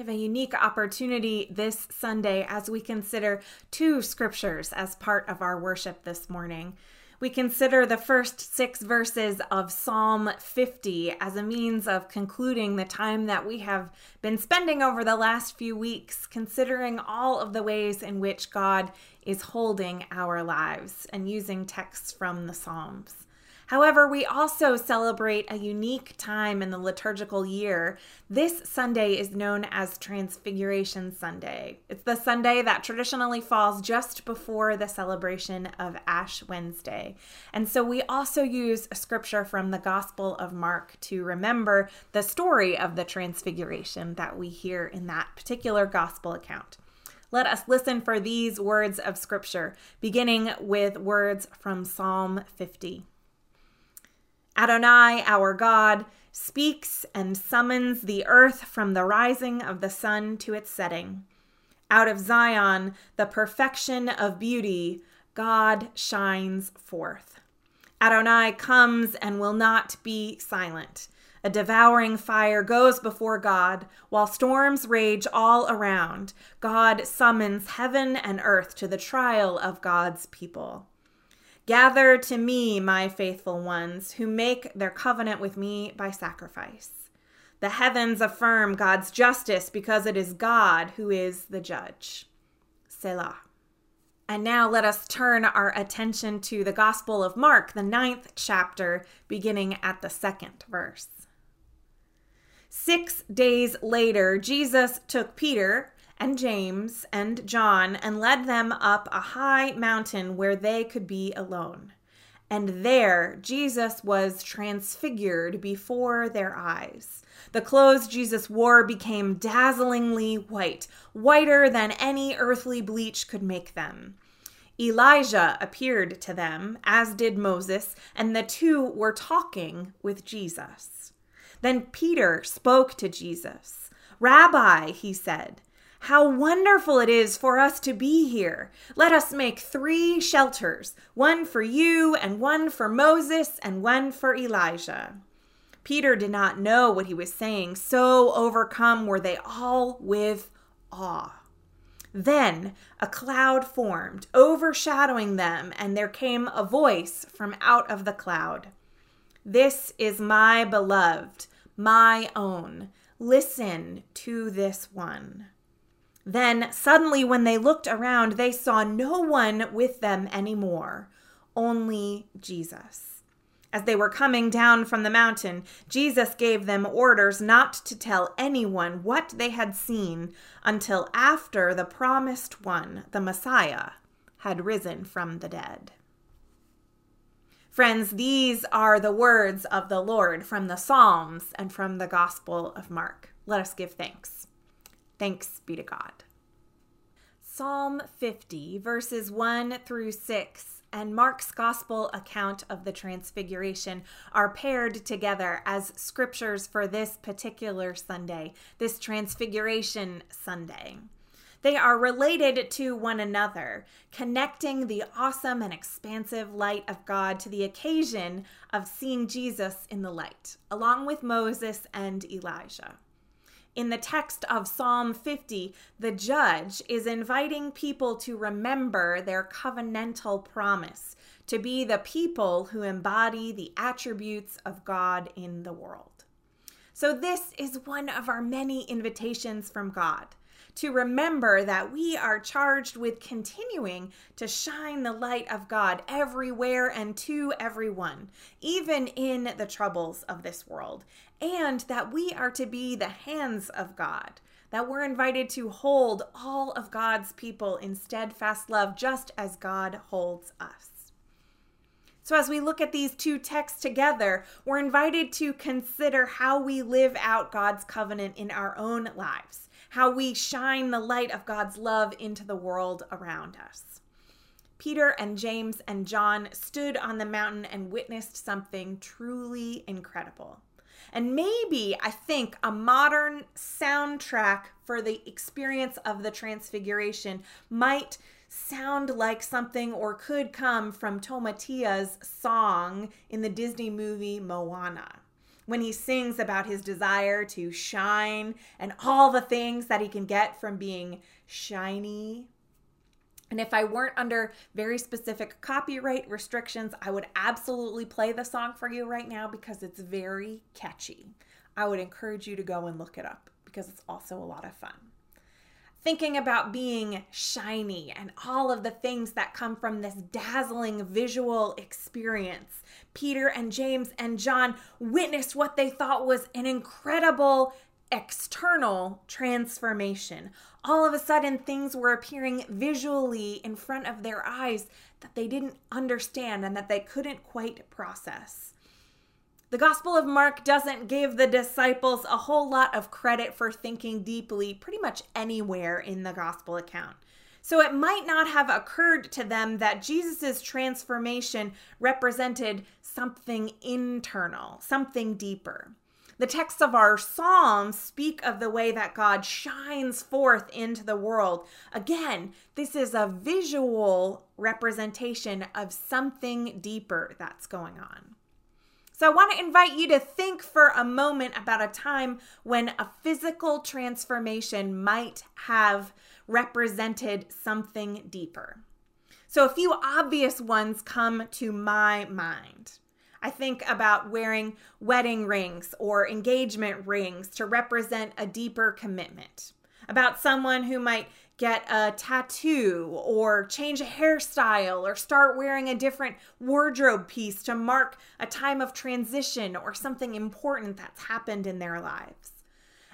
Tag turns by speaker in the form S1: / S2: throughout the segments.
S1: We have a unique opportunity this Sunday as we consider two scriptures as part of our worship this morning. We consider the first six verses of Psalm 50 as a means of concluding the time that we have been spending over the last few weeks, considering all of the ways in which God is holding our lives and using texts from the Psalms. However, we also celebrate a unique time in the liturgical year. This Sunday is known as Transfiguration Sunday. It's the Sunday that traditionally falls just before the celebration of Ash Wednesday. And so we also use a scripture from the Gospel of Mark to remember the story of the Transfiguration that we hear in that particular Gospel account. Let us listen for these words of Scripture, beginning with words from Psalm 50. Adonai, our God, speaks and summons the earth from the rising of the sun to its setting. Out of Zion, the perfection of beauty, God shines forth. Adonai comes and will not be silent. A devouring fire goes before God, while storms rage all around. God summons heaven and earth to the trial of God's people. Gather to me, my faithful ones, who make their covenant with me by sacrifice. The heavens affirm God's justice because it is God who is the judge. Selah. And now let us turn our attention to the Gospel of Mark, the ninth chapter, beginning at the second verse. Six days later, Jesus took Peter and James and John and led them up a high mountain where they could be alone. And there Jesus was transfigured before their eyes. The clothes Jesus wore became dazzlingly white, whiter than any earthly bleach could make them. Elijah appeared to them, as did Moses, and the two were talking with Jesus. Then Peter spoke to Jesus. Rabbi, he said, how wonderful it is for us to be here. Let us make three shelters one for you, and one for Moses, and one for Elijah. Peter did not know what he was saying, so overcome were they all with awe. Then a cloud formed, overshadowing them, and there came a voice from out of the cloud This is my beloved, my own. Listen to this one. Then, suddenly, when they looked around, they saw no one with them anymore, only Jesus. As they were coming down from the mountain, Jesus gave them orders not to tell anyone what they had seen until after the promised one, the Messiah, had risen from the dead. Friends, these are the words of the Lord from the Psalms and from the Gospel of Mark. Let us give thanks. Thanks be to God. Psalm 50, verses 1 through 6, and Mark's Gospel account of the Transfiguration are paired together as scriptures for this particular Sunday, this Transfiguration Sunday. They are related to one another, connecting the awesome and expansive light of God to the occasion of seeing Jesus in the light, along with Moses and Elijah. In the text of Psalm 50, the judge is inviting people to remember their covenantal promise to be the people who embody the attributes of God in the world. So, this is one of our many invitations from God to remember that we are charged with continuing to shine the light of God everywhere and to everyone, even in the troubles of this world, and that we are to be the hands of God. That we're invited to hold all of God's people in steadfast love, just as God holds us. So, as we look at these two texts together, we're invited to consider how we live out God's covenant in our own lives how we shine the light of God's love into the world around us. Peter and James and John stood on the mountain and witnessed something truly incredible. And maybe I think a modern soundtrack for the experience of the Transfiguration might sound like something or could come from Tamatoa's song in the Disney movie Moana when he sings about his desire to shine and all the things that he can get from being shiny. And if I weren't under very specific copyright restrictions, I would absolutely play the song for you right now because it's very catchy. I would encourage you to go and look it up because it's also a lot of fun. Thinking about being shiny and all of the things that come from this dazzling visual experience. Peter and James and John witnessed what they thought was an incredible external transformation. All of a sudden, things were appearing visually in front of their eyes that they didn't understand and that they couldn't quite process. The Gospel of Mark doesn't give the disciples a whole lot of credit for thinking deeply pretty much anywhere in the Gospel account. So it might not have occurred to them that Jesus' transformation represented something internal, something deeper. The texts of our Psalms speak of the way that God shines forth into the world. Again, this is a visual representation of something deeper that's going on. So I want to invite you to think for a moment about a time when a physical transformation might have represented something deeper. So a few obvious ones come to my mind. I think about wearing wedding rings or engagement rings to represent a deeper commitment. About someone who might get a tattoo or change a hairstyle or start wearing a different wardrobe piece to mark a time of transition or something important that's happened in their lives.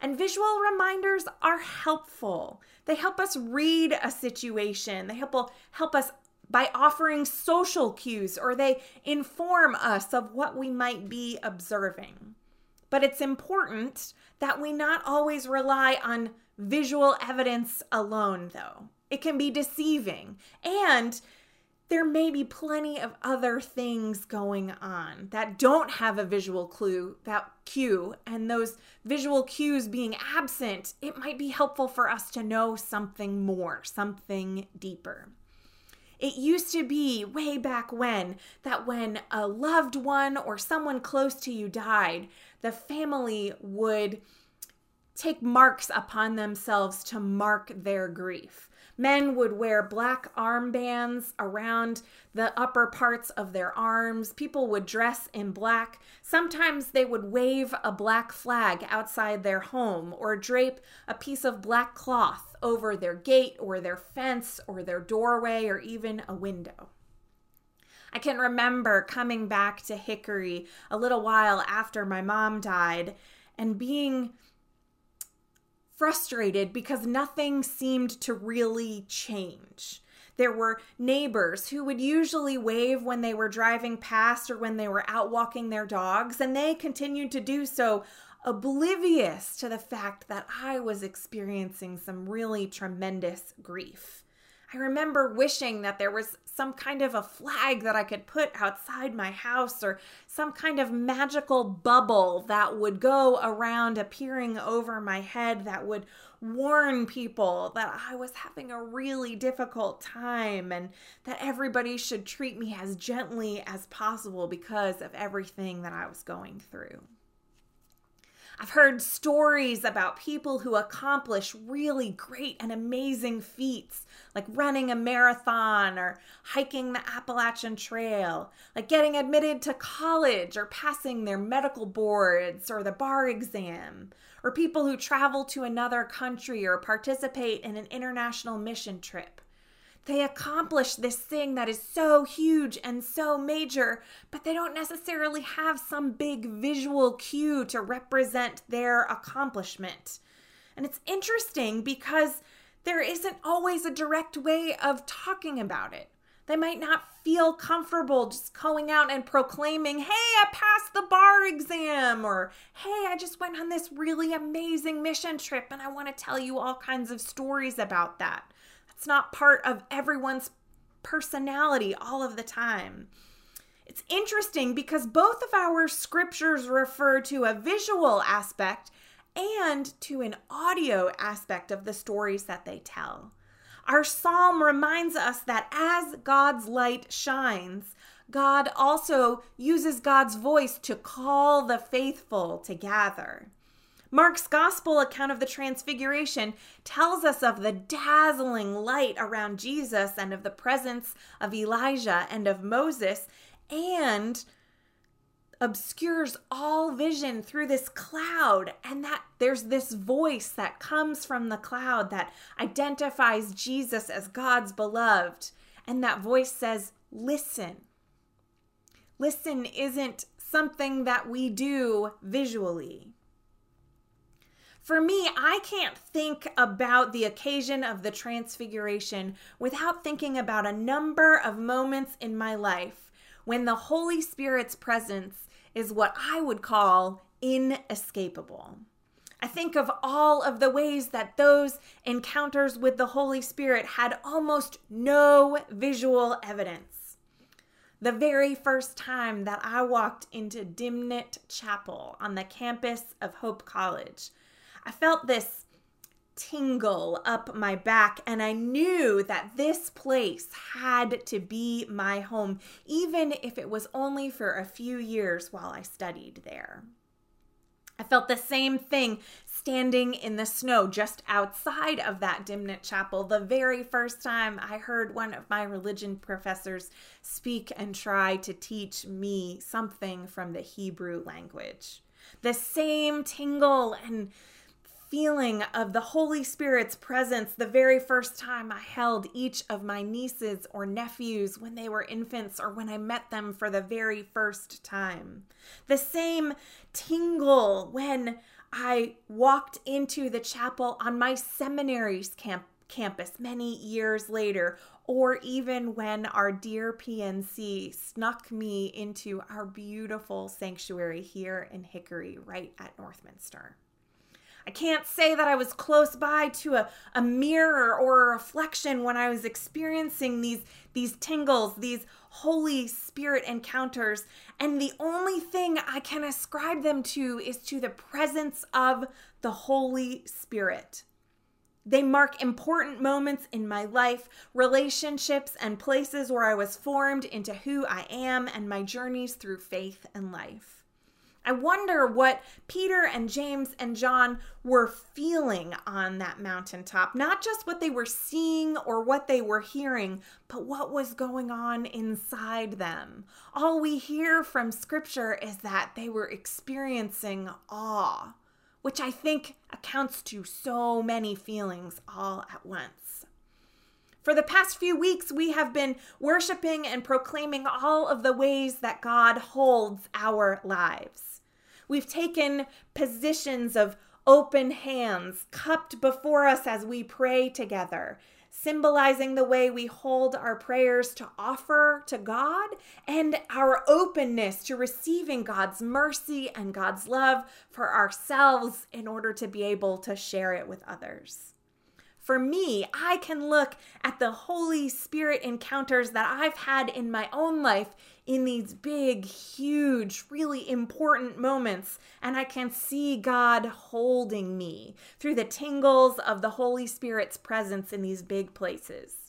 S1: And visual reminders are helpful. They help us read a situation. They help help us by offering social cues or they inform us of what we might be observing. But it's important that we not always rely on visual evidence alone, though. It can be deceiving. And there may be plenty of other things going on that don't have a visual clue, that cue, and those visual cues being absent, it might be helpful for us to know something more, something deeper. It used to be way back when that when a loved one or someone close to you died, the family would take marks upon themselves to mark their grief. Men would wear black armbands around the upper parts of their arms. People would dress in black. Sometimes they would wave a black flag outside their home or drape a piece of black cloth over their gate or their fence or their doorway or even a window. I can remember coming back to Hickory a little while after my mom died and being frustrated because nothing seemed to really change. There were neighbors who would usually wave when they were driving past or when they were out walking their dogs, and they continued to do so, oblivious to the fact that I was experiencing some really tremendous grief. I remember wishing that there was some kind of a flag that I could put outside my house or some kind of magical bubble that would go around appearing over my head that would warn people that I was having a really difficult time and that everybody should treat me as gently as possible because of everything that I was going through. I've heard stories about people who accomplish really great and amazing feats, like running a marathon or hiking the Appalachian Trail, like getting admitted to college or passing their medical boards or the bar exam, or people who travel to another country or participate in an international mission trip. They accomplish this thing that is so huge and so major, but they don't necessarily have some big visual cue to represent their accomplishment. And it's interesting because there isn't always a direct way of talking about it. They might not feel comfortable just going out and proclaiming, hey, I passed the bar exam, or hey, I just went on this really amazing mission trip and I want to tell you all kinds of stories about that. It's not part of everyone's personality all of the time. It's interesting because both of our scriptures refer to a visual aspect and to an audio aspect of the stories that they tell. Our psalm reminds us that as God's light shines, God also uses God's voice to call the faithful to gather. Mark's gospel account of the transfiguration tells us of the dazzling light around Jesus and of the presence of Elijah and of Moses, and obscures all vision through this cloud. And that there's this voice that comes from the cloud that identifies Jesus as God's beloved. And that voice says listen. Listen isn't something that we do visually for me, I can't think about the occasion of the Transfiguration without thinking about a number of moments in my life when the Holy Spirit's presence is what I would call inescapable. I think of all of the ways that those encounters with the Holy Spirit had almost no visual evidence. The very first time that I walked into Dimnent Chapel on the campus of Hope College, I felt this tingle up my back, and I knew that this place had to be my home, even if it was only for a few years while I studied there. I felt the same thing standing in the snow just outside of that Dimnent chapel the very first time I heard one of my religion professors speak and try to teach me something from the Hebrew language. The same tingle and feeling of the Holy Spirit's presence the very first time I held each of my nieces or nephews when they were infants or when I met them for the very first time. The same tingle when I walked into the chapel on my seminary's camp- campus many years later, or even when our dear PNC snuck me into our beautiful sanctuary here in Hickory, right at Northminster. I can't say that I was close by to a, a mirror or a reflection when I was experiencing these, these tingles, these Holy Spirit encounters. And the only thing I can ascribe them to is to the presence of the Holy Spirit. They mark important moments in my life, relationships, and places where I was formed into who I am and my journeys through faith and life. I wonder what Peter and James and John were feeling on that mountaintop. Not just what they were seeing or what they were hearing, but what was going on inside them. All we hear from scripture is that they were experiencing awe, which I think accounts to so many feelings all at once. For the past few weeks, we have been worshiping and proclaiming all of the ways that God holds our lives. We've taken positions of open hands, cupped before us as we pray together, symbolizing the way we hold our prayers to offer to God and our openness to receiving God's mercy and God's love for ourselves in order to be able to share it with others. For me, I can look at the Holy Spirit encounters that I've had in my own life in these big, huge, really important moments, and I can see God holding me through the tingles of the Holy Spirit's presence in these big places.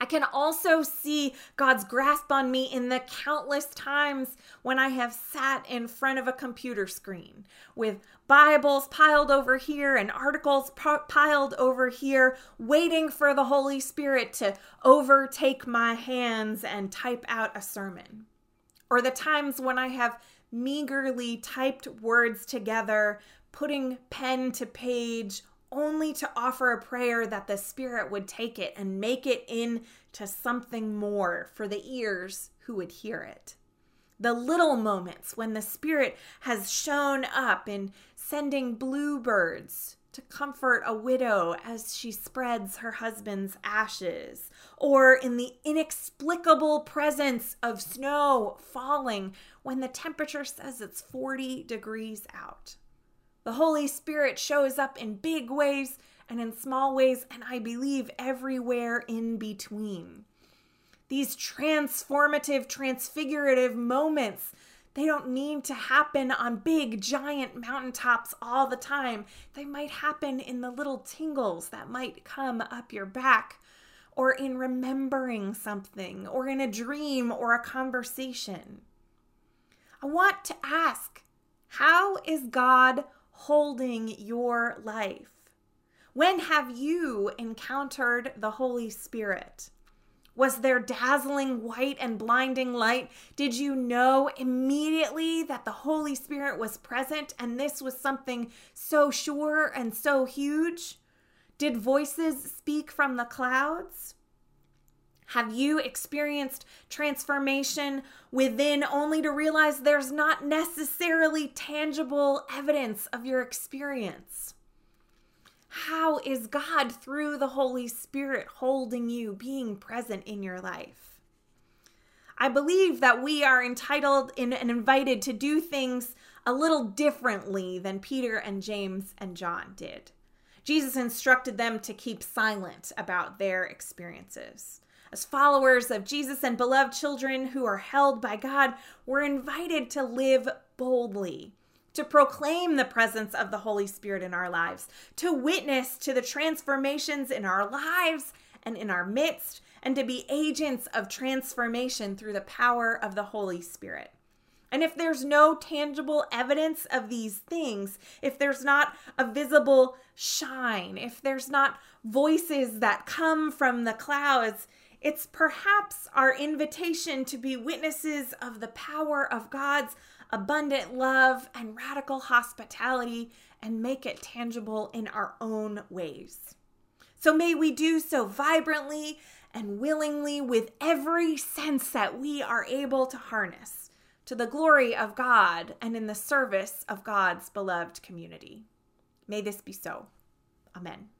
S1: I can also see God's grasp on me in the countless times when I have sat in front of a computer screen with Bibles piled over here and articles piled over here, waiting for the Holy Spirit to overtake my hands and type out a sermon. Or the times when I have meagerly typed words together, putting pen to page only to offer a prayer that the Spirit would take it and make it into something more for the ears who would hear it. The little moments when the Spirit has shown up in sending bluebirds to comfort a widow as she spreads her husband's ashes, or in the inexplicable presence of snow falling when the temperature says it's 40 degrees out. The Holy Spirit shows up in big ways and in small ways, and I believe everywhere in between. These transformative, transfigurative moments, they don't need to happen on big, giant mountaintops all the time. They might happen in the little tingles that might come up your back or in remembering something or in a dream or a conversation. I want to ask how is God holding your life? When have you encountered the Holy Spirit? Was there dazzling white and blinding light? Did you know immediately that the Holy Spirit was present and this was something so sure and so huge? Did voices speak from the clouds? Have you experienced transformation within only to realize there's not necessarily tangible evidence of your experience? How is God, through the Holy Spirit, holding you, being present in your life? I believe that we are entitled and invited to do things a little differently than Peter and James and John did. Jesus instructed them to keep silent about their experiences. As followers of Jesus and beloved children who are held by God, we're invited to live boldly, to proclaim the presence of the Holy Spirit in our lives, to witness to the transformations in our lives and in our midst, and to be agents of transformation through the power of the Holy Spirit. And if there's no tangible evidence of these things, if there's not a visible shine, if there's not voices that come from the clouds, it's perhaps our invitation to be witnesses of the power of God's abundant love and radical hospitality and make it tangible in our own ways. So may we do so vibrantly and willingly with every sense that we are able to harness to the glory of God and in the service of God's beloved community. May this be so. Amen.